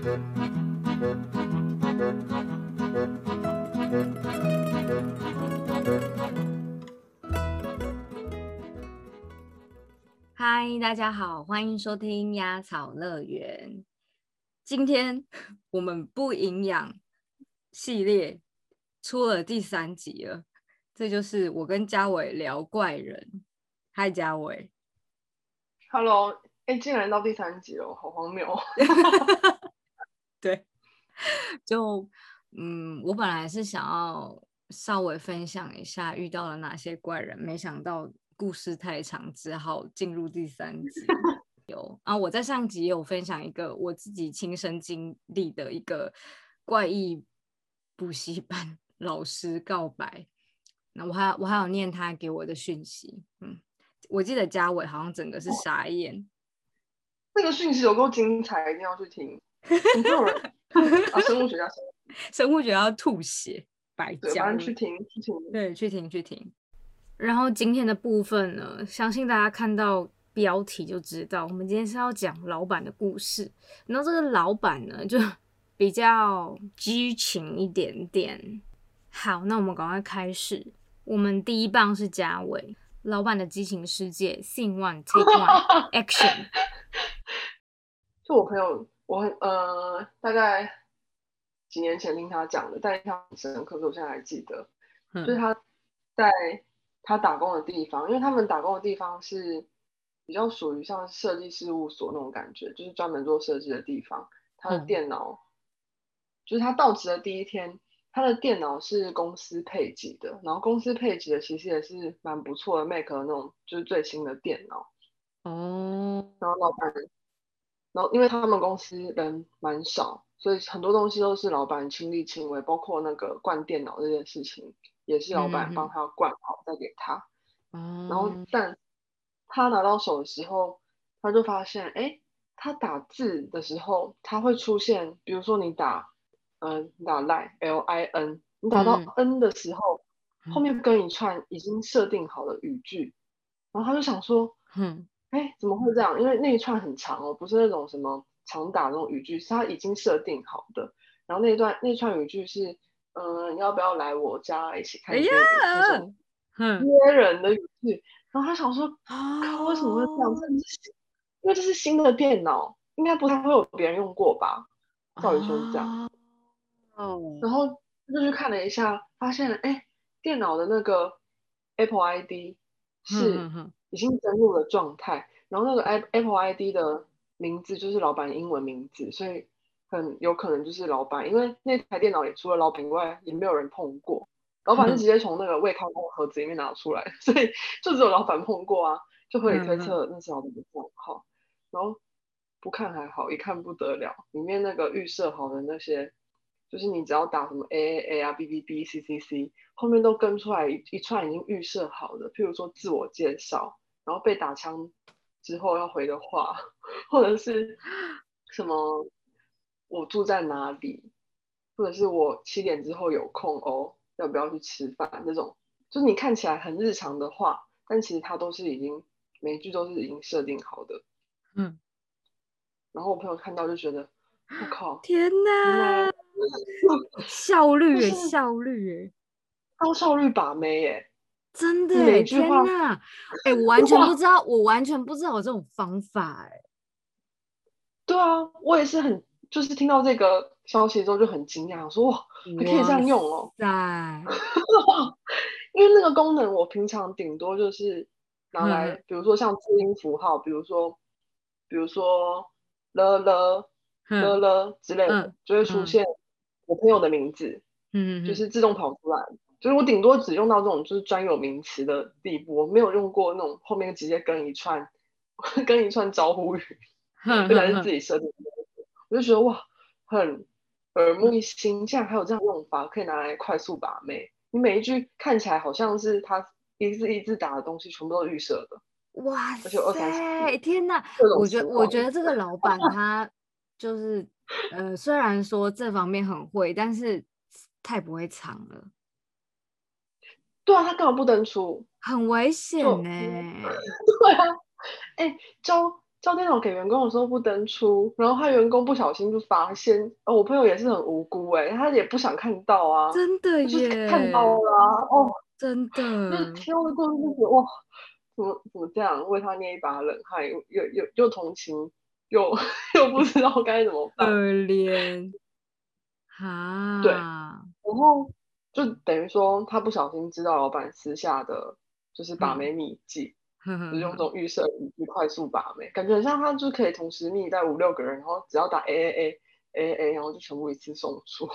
嗨，大家好，欢迎收听鸭草乐园。今天我们不营养系列出了第三集了，这就是我跟嘉伟聊怪人。嗨，嘉伟。Hello，哎，竟然到第三集了，好荒谬哦。对，就嗯，我本来是想要稍微分享一下遇到了哪些怪人，没想到故事太长，只好进入第三集。有啊，我在上集有分享一个我自己亲身经历的一个怪异补习班老师告白，那我还我还有念他给我的讯息，嗯，我记得嘉伟好像整个是傻眼，那个讯息有够精彩，一定要去听。很多人啊，生物学家 生物学家吐血，白对，讲去听去听。对，去听去听。然后今天的部分呢，相信大家看到标题就知道，我们今天是要讲老板的故事。然后这个老板呢，就 比较激情一点点。好，那我们赶快开始。我们第一棒是嘉伟，老板的激情世界，Scene One Take One Action。就我朋友，我呃，大概几年前听他讲的，但印象很深刻，所以我现在还记得。就是嗯他在他打工的地方，因为他们打工的地方是比较属于像设计事务所那种感觉，就是专门做设计的地方。他的嗯电脑，就是他到职的第一天，他的电脑是公司配给的，然后公司配给的其实也是蛮不错的 Mac 的那种，就是最新的电脑。哦，然后老板，然后因为他们公司人蛮少，所以很多东西都是老板亲力亲为，包括那个灌电脑这件事情，也是老板帮嗯。他灌好再给他。哦，然后。但他拿到手的时候，他就发现，哎，他打字的时候，他会出现，比如说你打，嗯、你打 line l i n，你打到嗯。N 的时候，后嗯。面跟一串已经设定好的语句，然后他就想说，哼，哎，怎么会这样？因为那一串很长哦，不是那种什么长打那种语句，是他已经设定好的。然后那一段那串语句是，嗯、你要不要来我家一起看哎电影？那种哼，约人的语句。然后他想说，啊，为什么会这样？哦这是因为这是新的电脑，应该不太会有别人用过吧？照理说是这样。哦，然后就去看了一下，发现哎，电脑的那个 Apple ID 是已经登录了状态，然后那个 App- Apple ID 的名字就是老板英文名字，所以很有可能就是老板，因为那台电脑也除了老板以外也没有人碰过，老板是直接从那个未开封的盒子里面拿出来，所以就只有老板碰过啊，就可以推测那是老板的账号，然后不看还好，一看不得了，里面那个预设好的那些。就是你只要打什么 A A A 啊 B B B C C C，后面都跟出来一一串已经预设好的，譬如说自我介绍，然后被打枪之后要回的话，或者是什么我住在哪里，或者是我七点之后有空哦，要不要去吃饭这种，就是你看起来很日常的话，但其实它都是已经每一句都是已经设定好的。嗯，然后我朋友看到就觉得，我靠，天哪，效率耶，效率耶，高效率把妹耶！真的哎，我 完全不知道，我完全不知道有这种方法，哎，对啊，我也是很，就是听到这个消息之后就很惊讶，我说哇，还可以这样用哦。在，因为那个功能我平常顶多就是拿来，嗯比如说像字音符号，比如说，比如说了了了嗯了之类的嗯，就会出嗯现我朋友的名字，嗯，就是自动跑出来。就是我顶多只用到这种就是专有名词的地步，我没有用过那种后面直接跟一串跟一串招呼语，哼原来是自己设定的，我就觉得哇，很耳目一新，竟然还有这样用法，可以拿来快速把妹。你每一句看起来好像是他一字一字打的东西，全部都是预设的。哇塞，天哪！我觉得，我觉得这个老 板他就是，呃，虽然说这方面很会，但是太不会藏了，对啊，他干嘛不登出？很危险就呢、对啊，哎、教交电脑给员工的时候不登出，然后他员工不小心就发现，哦，我朋友也是很无辜哎，他也不想看到啊，真的耶，看到了啊，哦，真的，就是。听到故事就觉得哇，怎么怎么这样，为他捏一把冷汗，又又又又同情，又又不知道该怎么办，可怜，哈，对，然后就等于说他不小心知道老板私下的，就是把妹秘籍。就是用这种预设语句快速把妹，感觉很像他就可以同时密在五六个人，然后只要打 A A A A A，然后就全部一次送出，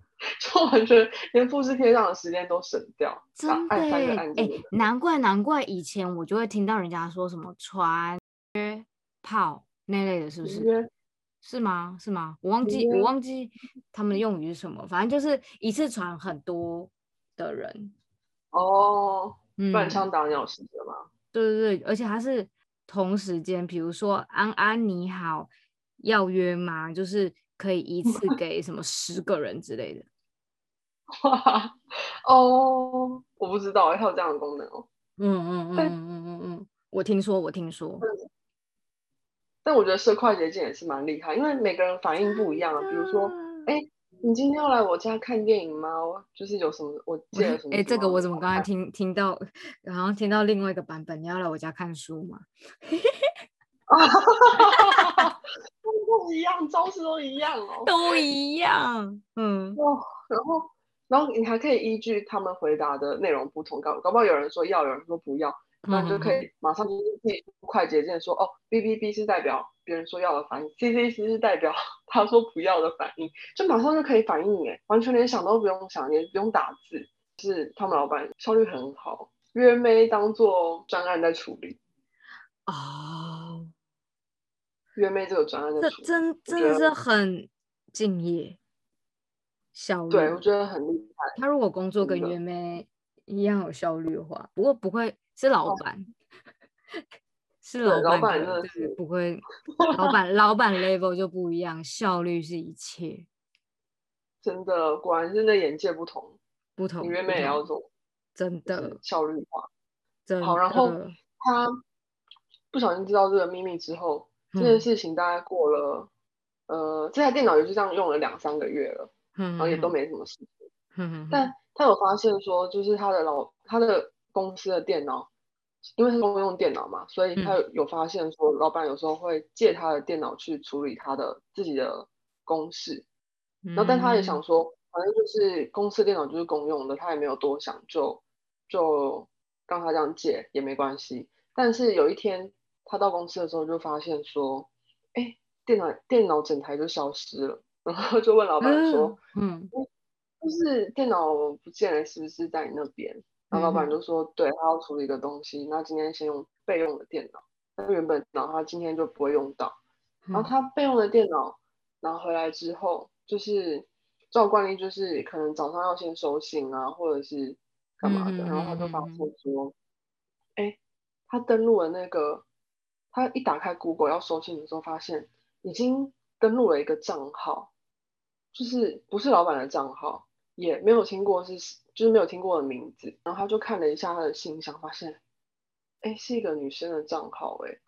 就完全连复制贴上的时间都省掉。真的哎，难怪难怪以前我就会听到人家说什么传约炮那类的，是不是？是吗？是吗？我忘记我忘记他们的用语是什么，反正就是一次传很多的人。哦，乱枪打鸟式的吗？对对对，而且还是同时间，比如说安安你好，要约吗？就是可以一次 给什么十个人之类的。哇哦，我不知道还有这样的功能哦。嗯嗯嗯嗯嗯嗯，我听说我听说。但我觉得设快捷键也是蛮厉害，因为每个人反应不一样啊。比如说，哎。你今天要来我家看电影吗？就是有什么我借了什么？哎，这个我怎么刚才听听到，然后听到另外一个版本？你要来我家看书吗？哈哈哈哈哈！都一样，招式都一样哦，都一样。嗯，哇，然后然后你还可以依据他们回答的内容不同，搞搞不好有人说要，有人说不要。那就可以马上就是记快捷键说哦，B B B 是代表别人说要的反应，C C C 是代表 他说不要的反应，就马上就可以反应哎，完全连想都不用想，也不用打字，是他们老板效率很好，约妹当做专案在处理哦，约妹这个专案在处理，真真的是很敬业，效率，对我觉得很厉害。他如果工作跟约妹一样有效率的话，不过不会。是老板，是老板，对，不会，老板 老板 level 就不一样，效率是一切，真的，果然是那眼界不同，不同，你原本也要做，真的效率化，真好。然后他不小心知道这个秘密之后，这件事情大概过了，呃，这台电脑也是这样用了两三个月了，嗯然后也都没什么事情，嗯但他有发现说，就是他的老他的公司的电脑。因为他公用电脑嘛，所以他有发现说，老板有时候会借他的电脑去处理他的自己的公事。然后，但他也想说，反正就是公司电脑就是公用的，他也没有多想，就就让他这样借也没关系。但是有一天他到公司的时候，就发现说，哎，电脑电脑整台就消失了，然后就问老板说，嗯，就是电脑不见了，是不是在你那边？然后老板就说，对他要处理一个东西，那今天先用备用的电脑。那原本然后他今天就不会用到。然后他备用的电脑拿回来之后，就是照惯例，就是可能早上要先收信啊，或者是干嘛的。然后他就发现说，哎，他登录了那个，他一打开 Google 要收信的时候，发现已经登录了一个账号，就是不是老板的账号。也没有听过是，就是没有听过的名字，然后他就看了一下他的信箱，发现，哎，是一个女生的账号，哎，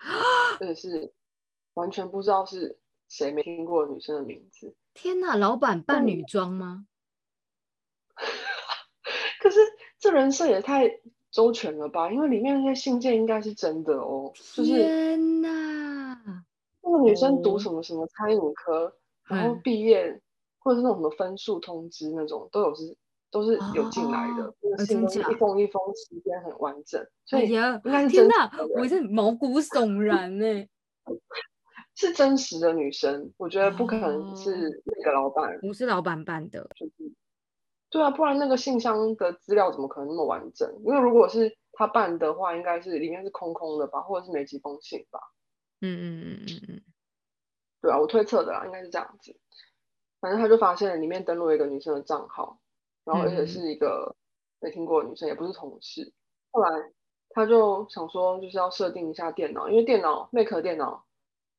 而且是完全不知道是谁，没听过女生的名字。天哪，老板扮女装吗？可是这人设也太周全了吧？因为里面那些信件应该是真的哦。天哪，那个女生读什么什么餐饮科，然后毕业。或者是那种什么分数通知那种都有是都是有进来的，信一封一封时间很完整，所以应该是天哪，我是毛骨悚然呢。是真实的女生，我觉得不可能是那个老板，不是老板办的，就是对啊，不然那个信箱的资料怎么可能那么完整？因为如果是他办的话，应该是里面是空空的吧，或者是没几封信吧。嗯嗯嗯嗯嗯，对啊，我推测的啦，应该是这样子。反正他就发现里面登录了一个女生的账号，然后而且是一个没听过的女生，也不是同事。后来他就想说，就是要设定一下电脑，因为电脑 Mac 电脑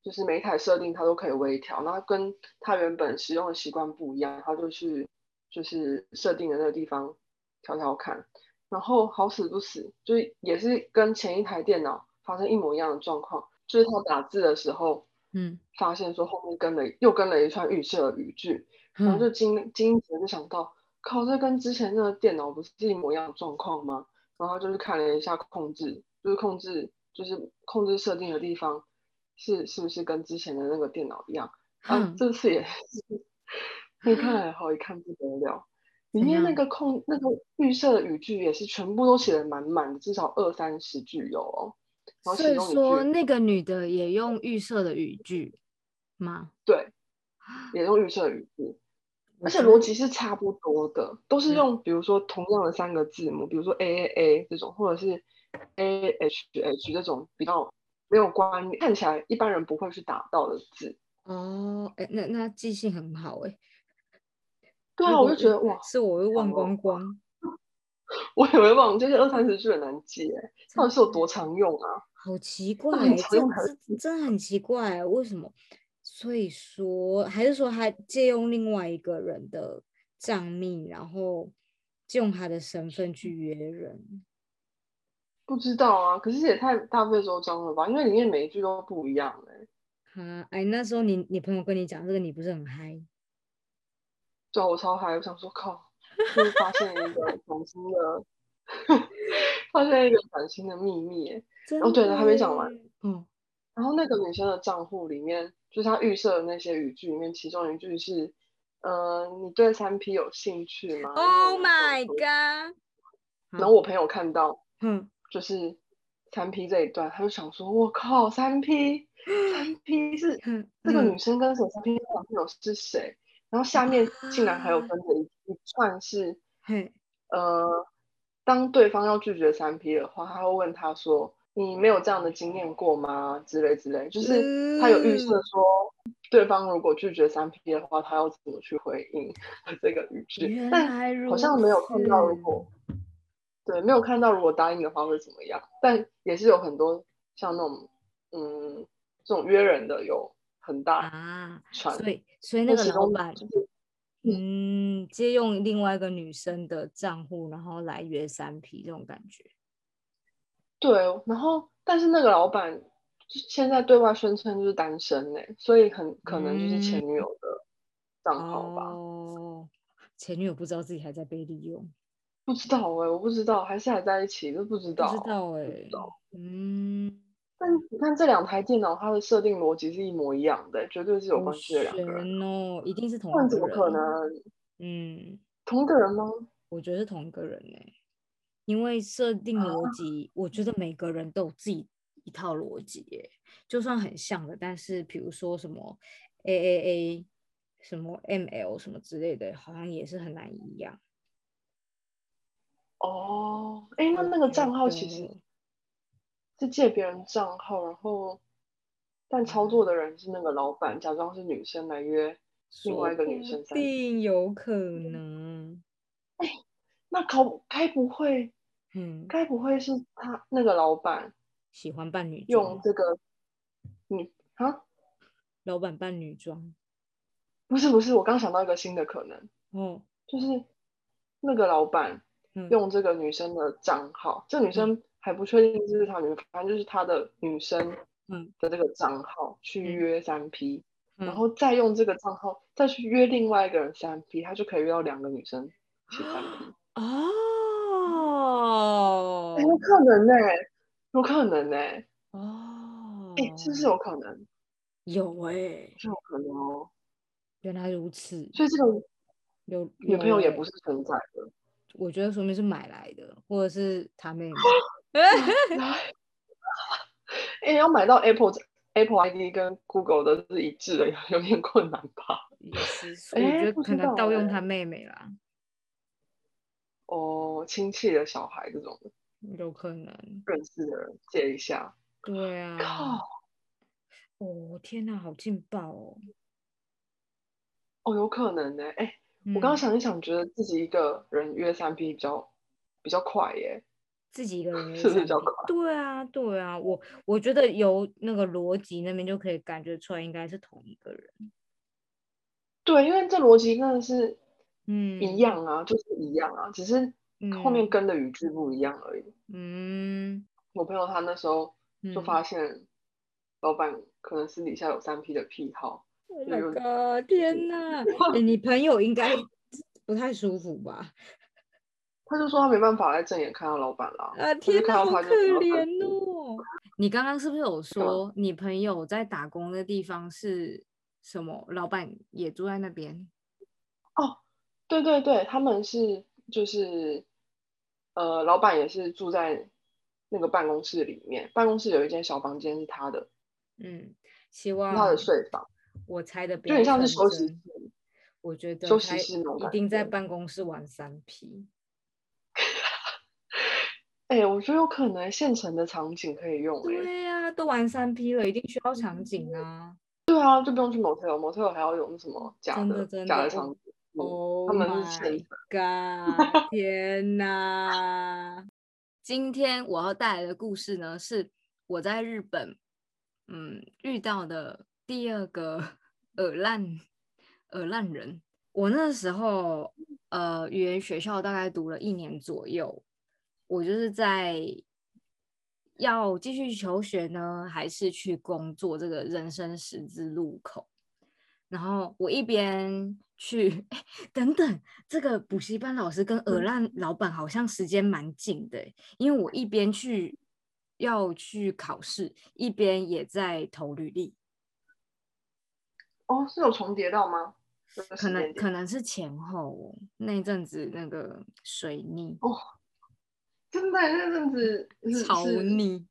就是每一台设定它都可以微调，那跟他原本使用的习惯不一样，他就去就是设定的那个地方调调看，然后好死不死，就是也是跟前一台电脑发生一模一样的状况，就是他打字的时候，嗯，发现说后面跟了又跟了一串预设语句，然后就惊惊觉就想到，靠，这跟之前那个电脑不是一模一样的状况吗？然后就是看了一下控制，就是控制就是控制设定的地方是是不是跟之前的那个电脑一样？啊，这次也是，你看来好一看不得了。里面那个空那个预设的语句也是全部都写的满满的，至少二三十句有哦。所以说那个女的也用预设的语句吗？对，也用预设语句，而且逻辑是差不多的，都是用比如说同样的三个字母，比如说 A A A 这种，或者是 A H H 这种比较没有关，看起来一般人不会去打到的字。哦，哎，那那记性很好哎。对啊，我就觉得哇，是我会忘光光。我以为忘这些二三十句很难记，哎，到底是有多常用啊？好奇怪，这真的很奇怪，为什么？所以说，还是说他借用另外一个人的账密，然后借用他的身份去约人？不知道啊，可是也太大费周章了吧？因为里面每一句都不一样，哎。啊，哎，那时候你你朋友跟你讲这个，你不是很嗨？对，我超嗨！我想说，靠，就是发现一个 崭新的，发现一个崭新的秘密。哦，对了，还没讲完。嗯。然后那个女生的账户里面，就是他预设的那些语句里面，其中一句是：“嗯，你对三 P 有兴趣吗？”Oh my god！然后我朋友看到，嗯，就是三 P 这一段，他就想说：“我靠，三 P，三 P 是这个女生跟谁？三 P 男朋友是谁？”然后下面竟然还有分着一一串是，嘿呃，当对方要拒绝三 P 的话，他会问他说：“你没有这样的经验过吗？”之类之类，就是他有预设说，对方如果拒绝三 P 的话，他要怎么去回应 这个语句。但好像没有看到如果，对，没有看到如果答应的话会怎么样。但也是有很多像那种，嗯，这种约人的有。很大啊，所以所以那个老板，嗯，借用另外一个女生的账户，然后来约三 P 这种感觉。对，然后但是那个老板现在对外宣称就是单身呢，所以很可能就是前女友的账号吧。哦，前女友不知道自己还在被利用，不知道哎，我不知道，还是还在一起都不知道，不知道哎，嗯。但你看这两台电脑，它的设定逻辑是一模一样的，绝对是有关系的两个人哦，一定是同一个人。怎么可能？嗯，同一个人吗？我觉得是同一个人呢，因为设定逻辑，我觉得每个人都有自己一套逻辑耶，就算很像的，但是比如说什么 A A A，什么 M L 什么之类的，好像也是很难一样。哦，哎，那那个账号其实。是借别人账号，然后但操作的人是那个老板，假装是女生来约另外一个女生。定有可能。哎，那考该不会，嗯，该不会是他那个老板喜欢扮女用这个女啊？老板扮女装？不是不是，我刚想到一个新的可能。嗯，就是那个老板用这个女生的账号，这女生。还不确定这是他女，反正就是他的女生，嗯的这个账号去约三 P，然后再用这个账号再去约另外一个人三 P，他就可以约到两个女生去三 P。哦，有可能呢，有可能呢。哦，哎，是不是有可能？有哎，是有可能哦。原来如此，所以这个有女朋友也不是存在的。我觉得说明是买来的，或者是他妹妹。哎，要买到 Apple Apple ID 跟 Google 的是一致的，有点困难吧？也是，我觉得可能盗用他妹妹啦。哦，亲戚的小孩这种，有可能认识的人借一下。对啊。靠！哦，天哪，好劲爆哦！哦，有可能呢。哎，我刚刚想一想，觉得自己一个人约三 P 比较比较快耶。自己一个人是比较快，对啊，对啊，我我觉得由那个逻辑那边就可以感觉出来，应该是同一个人。对，因为这逻辑真的是，嗯，一样啊，就是一样啊，只是后面跟的语句不一样而已。嗯，我朋友他那时候就发现，老板可能私底下有三 P 的癖好。Oh 有 my god！天哪，欸你朋友应该不太舒服吧？他就说他没办法在正眼看到老板了。啊，天哪，好可怜哦！你刚刚是不是有说你朋友在打工的地方是什么？老板也住在那边？对对对，他们是就是呃，老板也是住在那个办公室里面，办公室有一间小房间是他的，嗯，希望他的睡房，我猜的不就要成很像是休息室。我觉得休息他室一定在觉办公室玩三 P。哎、我觉得有可能现成的场景可以用哎、对呀、都玩三 P 了，一定需要场景啊！对啊，就不用去 motel，motel 还要有那什么假的假的场景。嗯 Oh 他们是 my god！天哪！今天我要带来的故事呢，是我在日本，嗯，遇到的第二个 耳烂耳烂人。我那时候，呃，语言学校大概读了一年左右，我就是在要继续求学呢，还是去工作这个人生十字路口。然后我一边去，哎，等等，这个补习班老师跟鹅嗯烂老板好像时间蛮近的欸，因为我一边去要去考试，一边也在投履历，哦，是有重叠到吗？可能可能是前后哦，那一阵子那个水逆哦，真的那阵子是超是逆，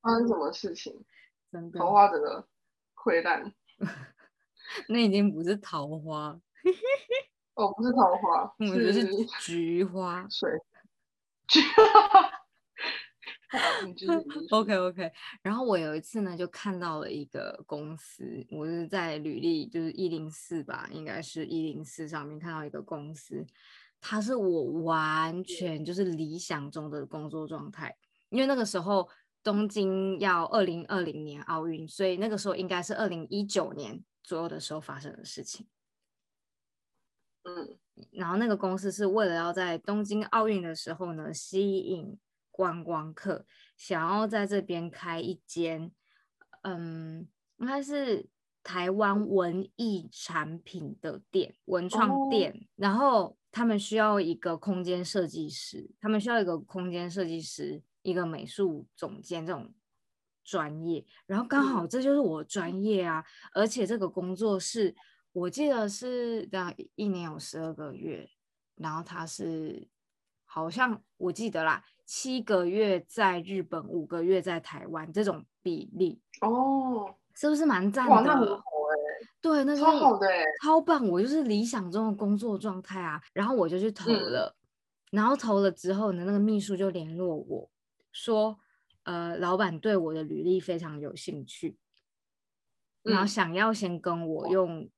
发生什么事情？真的，桃花整个溃烂。那已经不是桃花，哦，不是桃花，我觉得是菊花。水。好你继续你继续 OK OK，然后我有一次呢，就看到了一个公司，我是在履历就是一零四吧，应该是一零四上面看到一个公司，它是我完全就是理想中的工作状态，因为那个时候东京要二零二零年奥运，所以那个时候应该是二零一九年左右的时候发生的事情。嗯然后那个公司是为了要在东京奥运的时候呢，吸引观光客，想要在这边开一间，嗯，应该是台湾文艺产品的店，文创哦店。然后他们需要一个空间设计师，他们需要一个空间设计师，一个美术总监这种专业。然后刚好嗯这就是我的专业啊，而且这个工作是我记得是这样，一年有十二个月，然后他是好像我记得啦，七个月在日本，五个月在台湾这种比例，哦，是不是蛮赞哇，那很好的？哎、对，那是超好的哎、超棒，我就是理想中的工作状态啊。然后我就去投嗯了，然后投了之后呢，那个秘书就联络我说，呃，老板对我的履历非常有兴趣，然后嗯想要先跟我用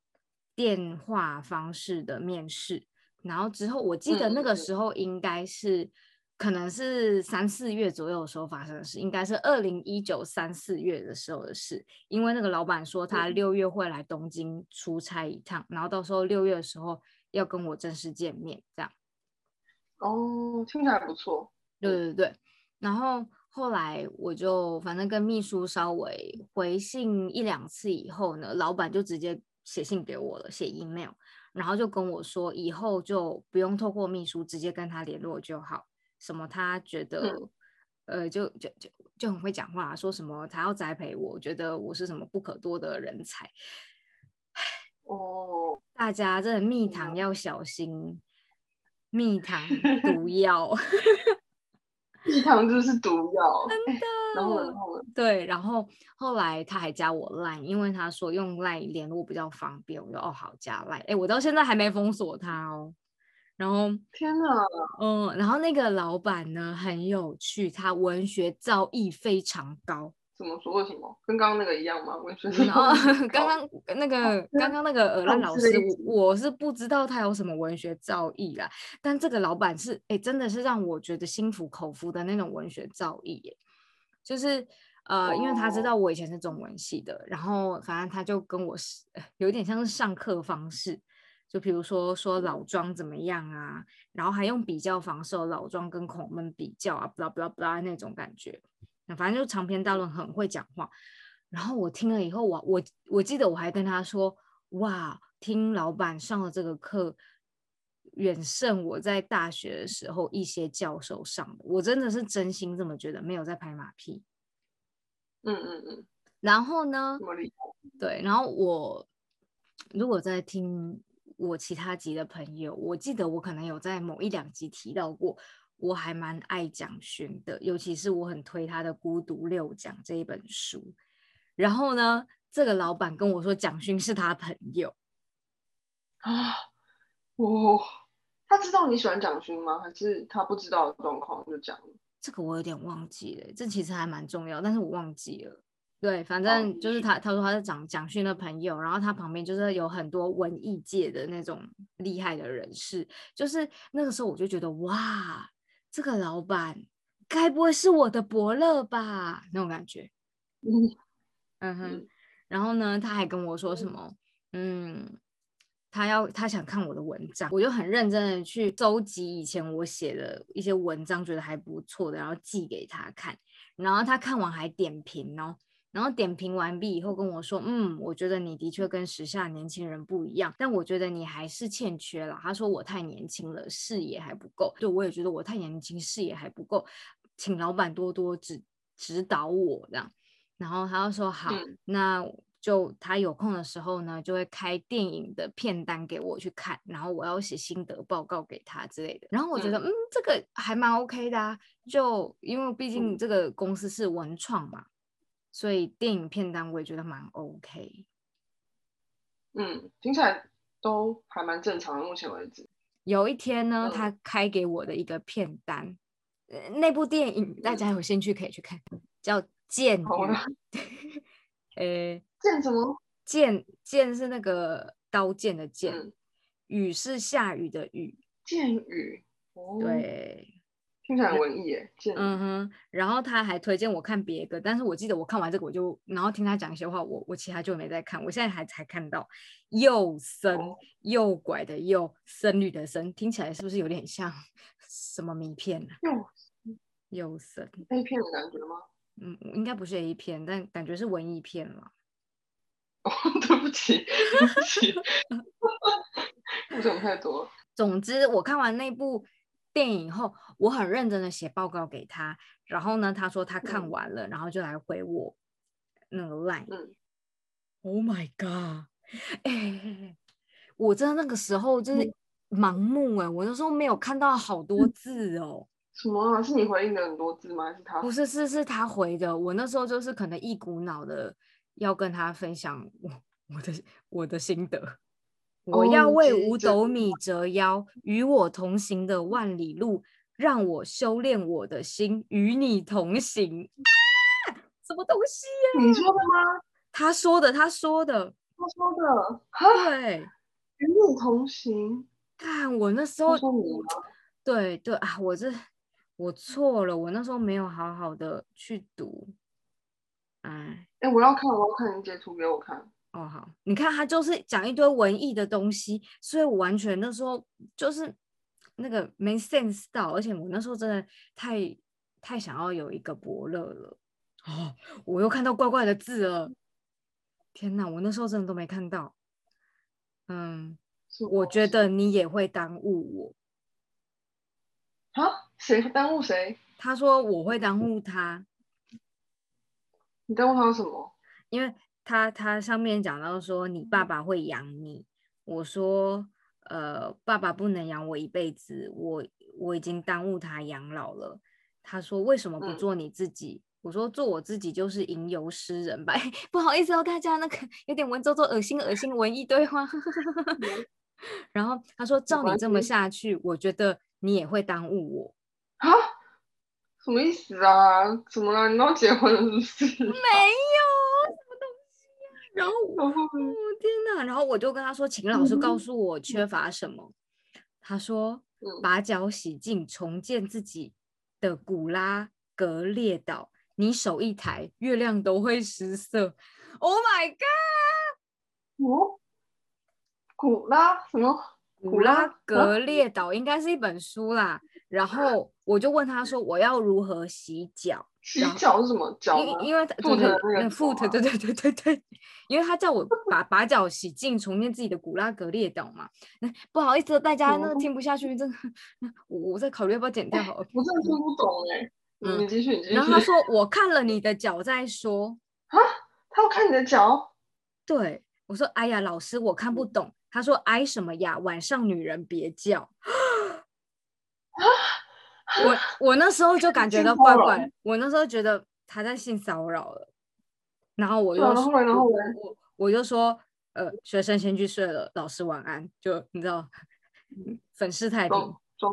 电话方式的面试，然后之后我记得那个时候应该是。可能是三四月左右的时候发生的事，应该是二零一九三四月的时候的事。因为那个老板说他嗯六月会来东京出差一趟，然后到时候六月的时候要跟我正式见面，这样。哦，听起来不错。对对对，然后后来我就反正跟秘书稍微回信一两次以后呢，老板就直接写信给我了，写 email，然后就跟我说以后就不用透过秘书，直接跟他联络就好。什么他觉得，嗯呃，就就就就很会讲话，说什么他要栽培我，觉得我是什么不可多得的人才。哦，大家真的蜜嗯糖要小心，蜜糖毒 药。蜜糖就是毒药。真的 然后，然的后？对，然后后来他还加我 Line，因为他说用 Line 联络比较方便，我就哦好加 Line，哎，我到现在还没封锁他哦。然后，天哪！嗯，然后那个老板呢很有趣，他文学造诣非常高。怎么说？为什么？跟刚刚那个一样吗？文学然后上刚刚那个刚刚那个耳烂老师我我是不知道他有什么文学造诣啦，但这个老板是哎，真的是让我觉得心服口服的那种文学造诣耶，就是呃，因为他知哦道我以前是中文系的，然后反正他就跟我是有点像是上课方式，就比如说说老庄怎么样啊，然后还用比较方式，老庄跟孔孟比较啊，blah blah blah 那种感觉，那反正就长篇大论，很会讲话。然后我听了以后，我我我记得我还跟他说，哇，听老板上了这个课。远胜我在大学的时候一些教授上的，我真的是真心这么觉得，没有在拍马屁。嗯嗯嗯。然后呢？对，然后我如果在听我其他集的朋友，我记得我可能有在某一两集提到过，我还蛮爱蒋勋的，尤其是我很推他的《孤独六讲》这一本书。然后呢，这个老板跟我说蒋勋是他朋友啊，哦。他知道你喜欢蒋勋吗？还是他不知道的状况就讲了？这个我有点忘记了，这其实还蛮重要，但是我忘记了。对，反正就是他，他说他是蒋蒋勋的朋友，然后他旁边就是有很多文艺界的那种厉害的人士，就是那个时候我就觉得哇，这个老板该不会是我的伯乐吧？那种感觉。嗯嗯哼，然后呢，他还跟我说什么？嗯。他要他想看我的文章，我就很认真的去搜集以前我写的一些文章，觉得还不错的，然后寄给他看。然后他看完还点评哦，然后点评完毕以后跟我说：“嗯，我觉得你的确跟时下年轻人不一样，但我觉得你还是欠缺了。”他说我太年轻了，视野还不够。对我也觉得我太年轻，视野还不够，请老板多多指指导我这样。然后他就说：“好，那。”就他有空的时候呢，就会开电影的片单给我去看，然后我要写心得报告给他之类的。然后我觉得，嗯，这个还蛮 OK 的啊。就因为毕竟这个公司是文创嘛，所以电影片单我也觉得蛮 OK。嗯，听起来都还蛮正常的。目前为止，有一天呢，他开给我的一个片单，那部电影大家有兴趣可以去看，叫《剑鱼》。呃。剑什么？剑剑是那个刀剑的剑，雨是下雨的雨。剑雨，对，听起来文艺耶。嗯哼，然后他还推荐我看别的，但是我记得我看完这个我就，然后听他讲一些话，我我其他就没再看。我现在还才看到又深又拐的又深绿的深，听起来是不是有点像 什么名片呢？又又深 A 片的感觉吗？嗯，应该不是 A 片，但感觉是文艺片了。哦，对不起，对不起，我想太多。总之，我看完那部电影后，我很认真的写报告给他。然后呢，他说他看完了，然后就来回我那个 line。嗯。Oh my god！哎，我真的那个时候就是盲目哎，我那时候没有看到好多字哦。什么？是你回应的很多字吗？还是他？不是，是是他回的。我那时候就是可能一股脑的。要跟他分享我我的我的心得，我要为五斗米折腰，与我同行的万里路，让我修炼我的心，与你同行。什么东西呀？你说的吗？他说的，他说的，他说的。对，与你同行。看我那时候，对对啊，我这我错了，我那时候没有好好的去读。哎哎，我要看，我要看，你截图给我看。哦，好，你看他就是讲一堆文艺的东西，所以我完全那时候就是那个没 sense 到，而且我那时候真的太太想要有一个伯乐了。哦，我又看到怪怪的字了，天哪，我那时候真的都没看到。嗯，我觉得你也会耽误我。啊？谁耽误谁？他说我会耽误他。你耽误他什么？因为他他上面讲到说你爸爸会养你，我说呃爸爸不能养我一辈子，我我已经耽误他养老了。他说为什么不做你自己？我说做我自己就是吟游诗人吧。不好意思哦，大家那个有点文绉绉、恶心恶心文艺对话。然后他说照你这么下去，我觉得你也会耽误我啊。什么意思啊？怎么了？你要结婚了是不是？没有？然后，我天哪！然后我就跟他说，请老师告诉我缺乏什么。他说，把脚洗净，重建自己的古拉格列岛。你手一抬，月亮都会失色。Oh my god！哦，古拉什么？古拉格列岛应该是一本书啦。然后我就问他说我要如何洗脚，洗脚是什么脚吗？因因为他对对 foot，对对对对对，因为他叫我把把脚洗净，重建自己的古拉格列岛嘛。那不好意思，大家那个哦听不下去，真的，我我在考虑要不要剪掉好了。我真的听不懂哎。嗯你继续，你继续。然后他说我看了你的脚再说。啊他要看你的脚，对我说：“哎呀，老师，我看嗯不懂。”他说：“哎什么呀？晚上女人别叫。”我我那时候就感觉到怪怪，我那时候觉得他在性骚扰了，然后我就对啊然后我我我就说，呃，学生先去睡了，老师晚安。就你知道，粉饰太平装，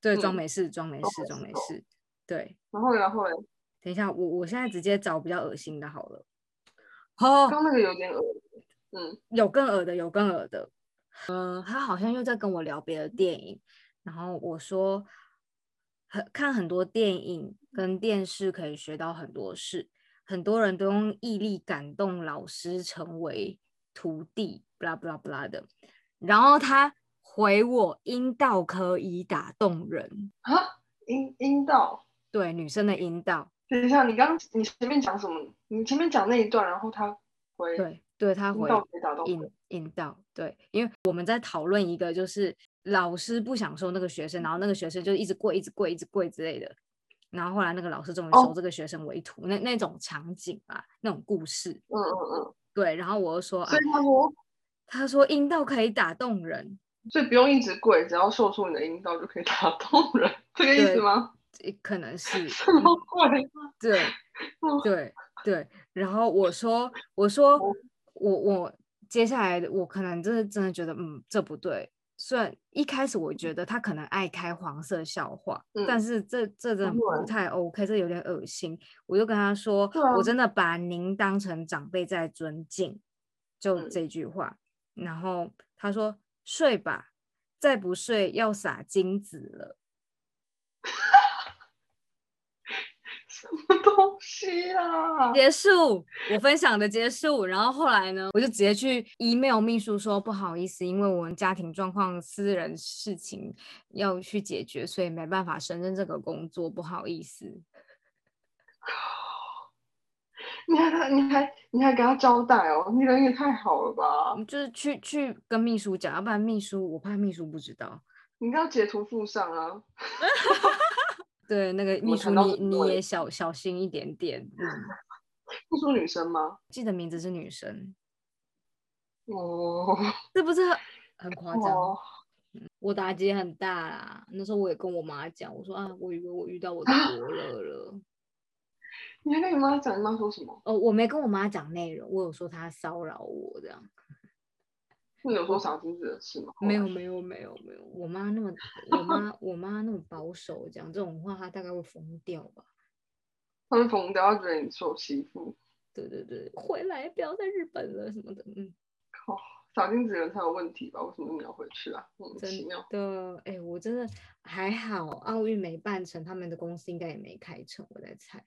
对，嗯装没事，装没事，装没事。对，然后然后嘞，等一下，我我现在直接找比较恶心的好了。哦，刚那个有点恶，嗯，有更恶的，有更恶的。嗯，他好像又在跟我聊别的电影，然后我说，很看很多电影跟电视可以学到很多事，很多人都用毅力感动老师成为徒弟，不啦不啦不啦的。然后他回我，阴道可以打动人，啊，阴阴道。对女生的阴道，等一下，你刚你前面讲什么？你前面讲那一段，然后他回对对，他回阴道可以打动引引导，对，因为我们在讨论一个，就是老师不想收那个学生，然后那个学生就一直跪，一直跪，一直跪之类的，然后后来那个老师终于收哦。这个学生为徒，那那种场景啊，那种故事，嗯嗯嗯。对，然后我就说啊以，他说，他说阴道可以打动人，所以不用一直跪，只要说出你的阴道就可以打动人，这个意思吗？诶可能是 什么鬼？对 嗯对对，然后我说我说哦。我我接下来我可能真的真的觉得嗯这不对，虽然一开始我觉得他可能爱开黄色笑话，但嗯是这这真的不太 OK，这有点恶心。我就跟他说，啊我真的把您当成长辈在尊敬，就嗯这句话。然后他说睡吧，再不睡要撒金子了。什么东西啊？结束，我分享的结束。然后后来呢，我就直接去 email 秘书说不好意思，因为我们家庭状况、私人事情要去解决，所以没办法胜任这个工作，不好意思。你还你还你还给他招待哦？你人也太好了吧？嗯就是去去跟秘书讲，要不然秘书我怕秘书不知道。你应该要截图附上啊。对，那个秘书你你也小小心一点点。嗯，你说女生吗？记得名字是女生，哦这不是很很夸张？哦，我打击很大啦。那时候我也跟我妈讲，我说啊，我以为我遇到我的伯乐了。你还跟你妈讲，你妈说什么？哦，我没跟我妈讲内容，我有说她骚扰我这样。你有说傻金子的事吗？没有，没有，没有，没有。我妈那么，我妈我妈那么保守，讲这种话，她大概会疯掉吧。他们疯掉，她觉得你是我媳妇。对对对，回来不要在日本了什么的，嗯，靠，撒金子人才有问题吧？为什么你要回去啊？莫名其真妙。的，哎、我真的还好，奥运没办成，他们的公司应该也没开成，我在猜，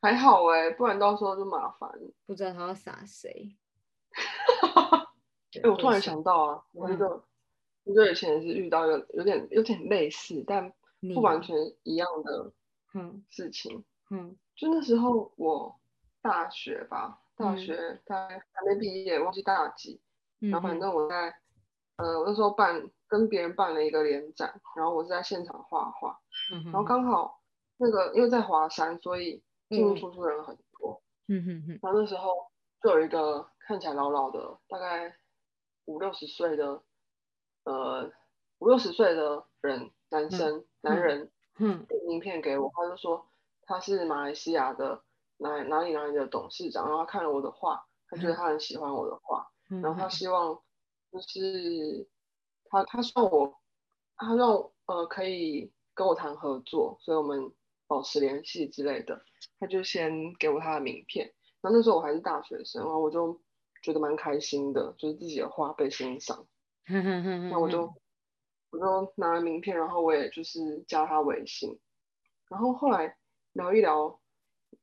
还好哎、不然到时候就麻烦。不知道他要撒谁。哎、我突然想。到啊，我觉嗯得，我觉得以前也是遇到一个有点有点类似，但不完全一样的嗯事情。嗯就那时候我大学吧，大嗯学大概还没毕业，忘记大几。嗯然后反正我在，呃，我那时候办跟别人办了一个联展，然后我是在现场画画，然后刚好那个因为在华山，所以进进嗯出出的人很多。嗯哼哼然后那时候就有一个看起来老老的，大概五六十岁的，呃，五六十岁的人，男生、男嗯人嗯。递名片给我，他就说他是马来西亚的哪哪里哪里的董事长，然后他看了我的画，他觉得他很喜欢我的画，嗯然后他希望就是他他希望我，他让我呃可以跟我谈合作，所以我们保持联系之类的。他就先给我他的名片，然后那时候我还是大学生，然后我就觉得蛮开心的，就是自己的画被欣赏，那我就我就拿了名片，然后我也就是加他微信，然后后来聊一聊，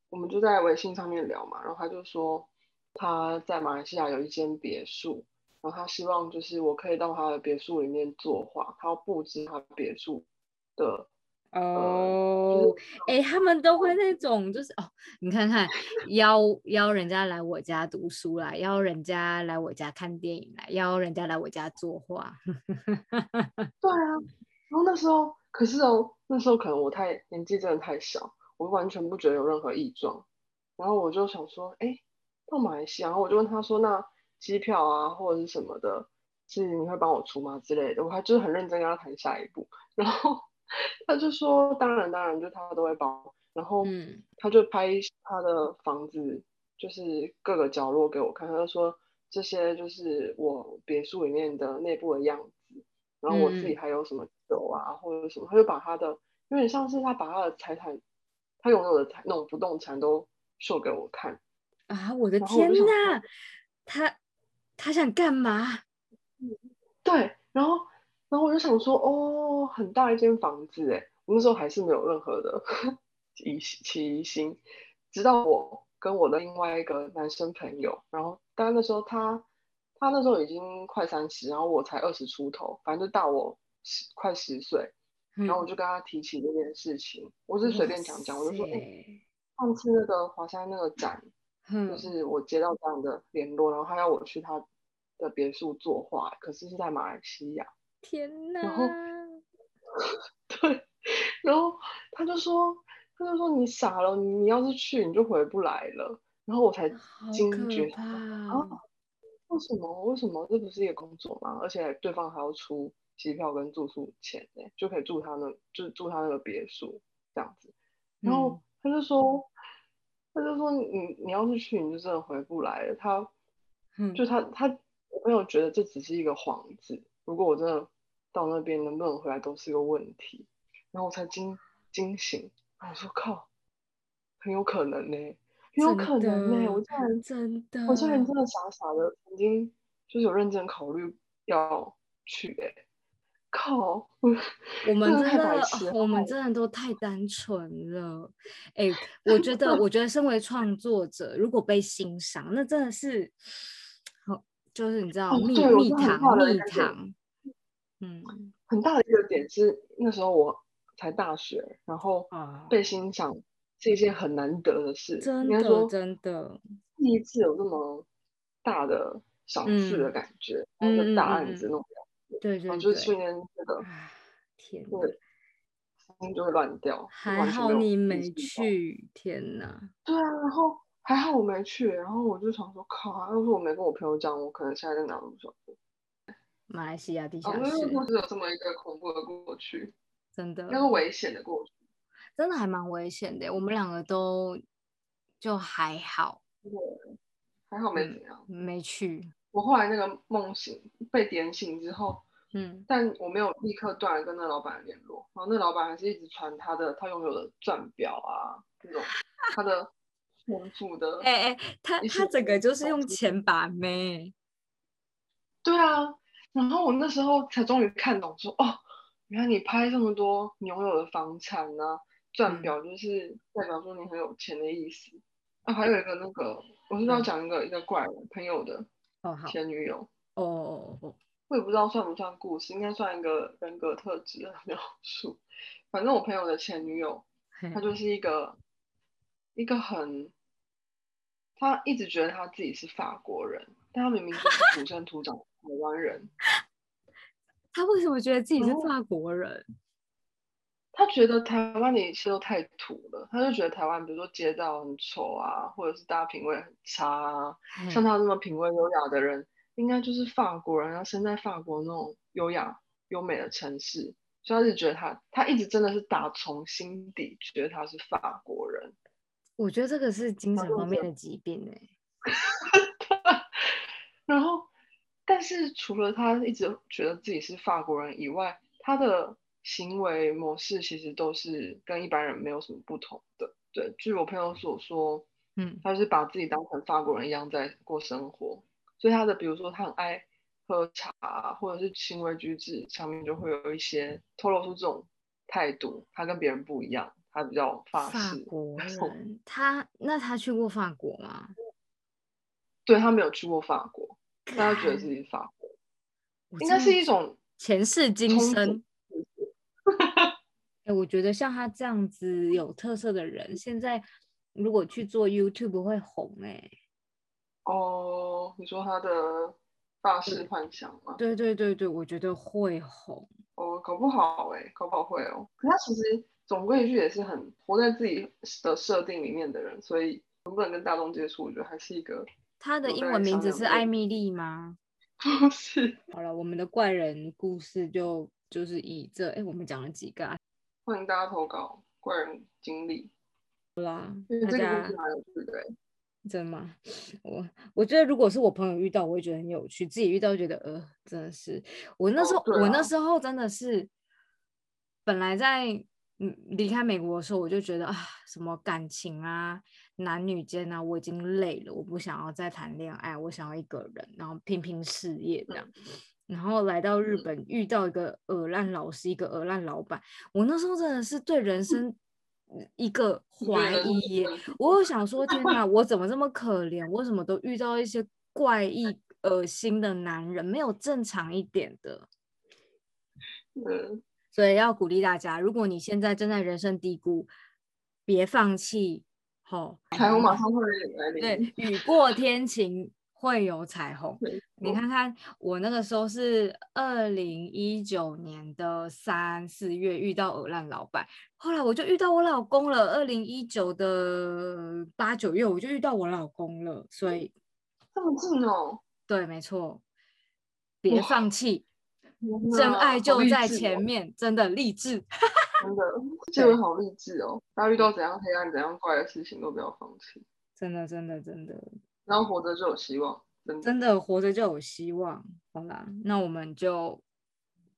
我们就在微信上面聊嘛，然后他就说他在马来西亚有一间别墅，然后他希望就是我可以到他的别墅里面作画，他要布置他别墅的哦，哎，他们都会那种，就是哦，你看看，邀邀人家来我家读书啦，邀人家来我家看电影啦，邀人家来我家作画。对啊，然后那时候，可是哦，那时候可能我太年纪真的太小，我完全不觉得有任何异状。然后我就想说，哎，到马来西亚，然后我就问他说，那机票啊或者是什么的，是你会帮我出吗之类的？我还就是很认真跟他谈下一步，然后。他就说，当然当然，就他都会包，然后他就拍他的房子，就是各个角落给我看。他就说这些就是我别墅里面的内部的样子，然后我自己还有什么酒啊或者什么，他就把他的有点像是他把他的财产，他拥有的财那种不动产都秀给我看啊！我的天呐，他他想干嘛？对，然后。然后我就想说，哦，很大一间房子哎，我那时候还是没有任何的 疑起疑心，直到我跟我的另外一个男生朋友，然后当然那时候他他那时候已经快三十，然后我才二十出头，反正就大我十快十岁，然后我就跟他提起这件事情，我是随便讲讲，我就说，哎，上次那个华山那个展，就是我接到这样的联络，然后他要我去他的别墅作画，可是是在马来西亚。天呐！然后，对，然后他就说，他就说你傻了，你要是去你就回不来了。然后我才惊觉啊，为什么？为什么？这不是一个工作吗？而且对方还要出机票跟住宿钱呢，就可以住他那，就是住他那个别墅这样子。然后他就说，他就说你你要是去你就真的回不来了。他，嗯就他他我朋友觉得这只是一个幌子。如果我真的到那边能不能回来都是个问题，然后我才惊惊醒，我说靠，很有可能呢，很有可能呢，我竟然真的，我竟然真的傻傻的曾经就是有认真考虑要去哎，靠，我们真的我们真的都太单纯了，哎，我觉得我觉得身为创作者，如果被欣赏，那真的是好。就是你知道蜜蜜糖蜜糖，嗯，很大的一个点是那时候我才大学，然后被欣赏是一件很难得的事，真的真的，第一次有这么大的赏识的感觉，那个大案子那种感觉，对对，就是瞬间那个天，对，心就会乱掉。还好你没去，天哪！对啊，然后。还好我没去，然后我就想说，靠！要是我没跟我朋友讲，我可能现在在哪都不晓得。马来西亚地下室，就是有这么一个恐怖的过去，真的，那个危险的过去，真的还蛮危险的。我们两个都就还好，对，还好没怎样，没去。我后来那个梦醒被点醒之后，嗯，但我没有立刻断了跟那老板联络，然后那老板还是一直传他的他拥有的钻表啊，这种他的。丰富的，哎哎，他他整个就是用钱把妹，对啊，然后我那时候才终于看懂，说哦，原来你拍这么多你拥有的房产呢，钻表就是代表说你很有钱的意思。啊，还有一个那个，我是要讲一个一个怪人朋友的前女友，哦哦哦，我也不知道算不算故事，应该算一个人格特质的描述。反正我朋友的前女友，她就是一个。一个很，他一直觉得他自己是法国人，但他明明就是土生土长台湾人。他为什么觉得自己是法国人？他觉得台湾的一切都太土了，他就觉得台湾，比如说街道很丑啊，或者是大家品味很差啊。像他这么品味优雅的人，应该就是法国人，要生在法国那种优雅优美的城市。所以他就觉得他，他一直真的是打从心底觉得他是法国人。我觉得这个是精神方面的疾病哎。然后，但是除了他一直觉得自己是法国人以外，他的行为模式其实都是跟一般人没有什么不同的。对，据我朋友所说，嗯，他是把自己当成法国人一样在过生活，所以他的比如说他很爱喝茶，或者是行为举止上面就会有一些透露出这种态度，他跟别人不一样。他比较法式，他那他去过法国吗？对他没有去过法国，但他觉得自己法国，应该是一种前世今生。哎，我觉得像他这样子有特色的人，现在如果去做 YouTube 会红哎。哦，你说他的大师幻想吗？对对对对，我觉得会红。哦，搞不好哎，搞不好会哦。可他其实总归一句也是很活在自己的设定里面的人，所以能不能跟大众接触，我觉得还是一个。他的英文名字是艾米丽吗？不 是。好了，我们的怪人故事就就是以这，哎，我们讲了几个？啊？欢迎大家投稿怪人经历。好啦，大家对真的吗？我我觉得如果是我朋友遇到，我会觉得很有趣；自己遇到，觉得呃，真的是我那时候，我那时候真的是本来在嗯离开美国的时候，我就觉得啊，什么感情啊，男女间啊，我已经累了，我不想要再谈恋爱，我想要一个人，然后拼拼事业这样。然后来到日本，遇到一个恶烂老师，一个恶烂老板，我那时候真的是对人生。一个怀疑，我有想说，天哪，我怎么这么可怜？我怎么都遇到一些怪异、恶心的男人，没有正常一点的。嗯，所以要鼓励大家，如果你现在正在人生低谷，别放弃，好，彩虹马上会来临。对，雨过天晴。会有彩虹，你看看我那个时候是二零一九年的三四月遇到鹅烂老板，后来我就遇到我老公了。二零一九的八九月我就遇到我老公了，所以这么近哦。对，没错，别放弃，真爱就在前面，真的励志，真的，这个好励志哦。大家遇到怎样黑暗、怎样怪的事情都不要放弃，真的，真的，真的。然后活着就有希望，真的活着就有希望。好啦，那我们就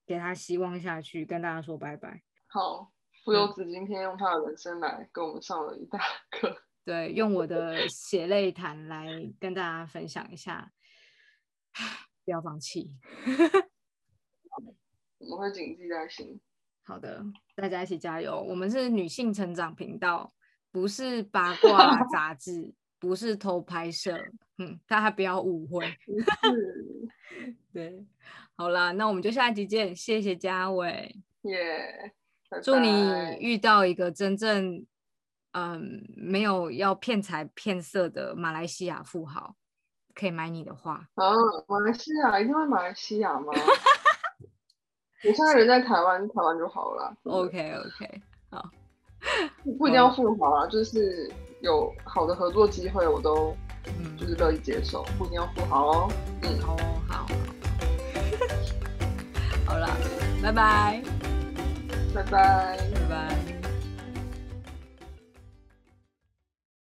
给他希望下去，跟大家说拜拜。好，傅有子今天用他的人生来跟我们上了一大课。对，用我的血泪谈来跟大家分享一下，不要放弃。我们会谨记在心。好的，大家一起加油。我们是女性成长频道，不是八卦杂志。不是偷拍摄，嗯，大家不要误会。对，好啦，那我们就下一集见，谢谢嘉伟，耶，祝你遇到一个真正，嗯，没有要骗财骗色的马来西亚富豪，可以买你的画。啊，马来西亚一定会马来西亚吗？我现在人在台湾，台湾就好了。OK OK，好，不一定要富豪啊，就是。有好的合作机会，我都嗯就是乐意接受，不一定要富豪哦。嗯，哦，好，好了，拜拜，拜拜，拜拜。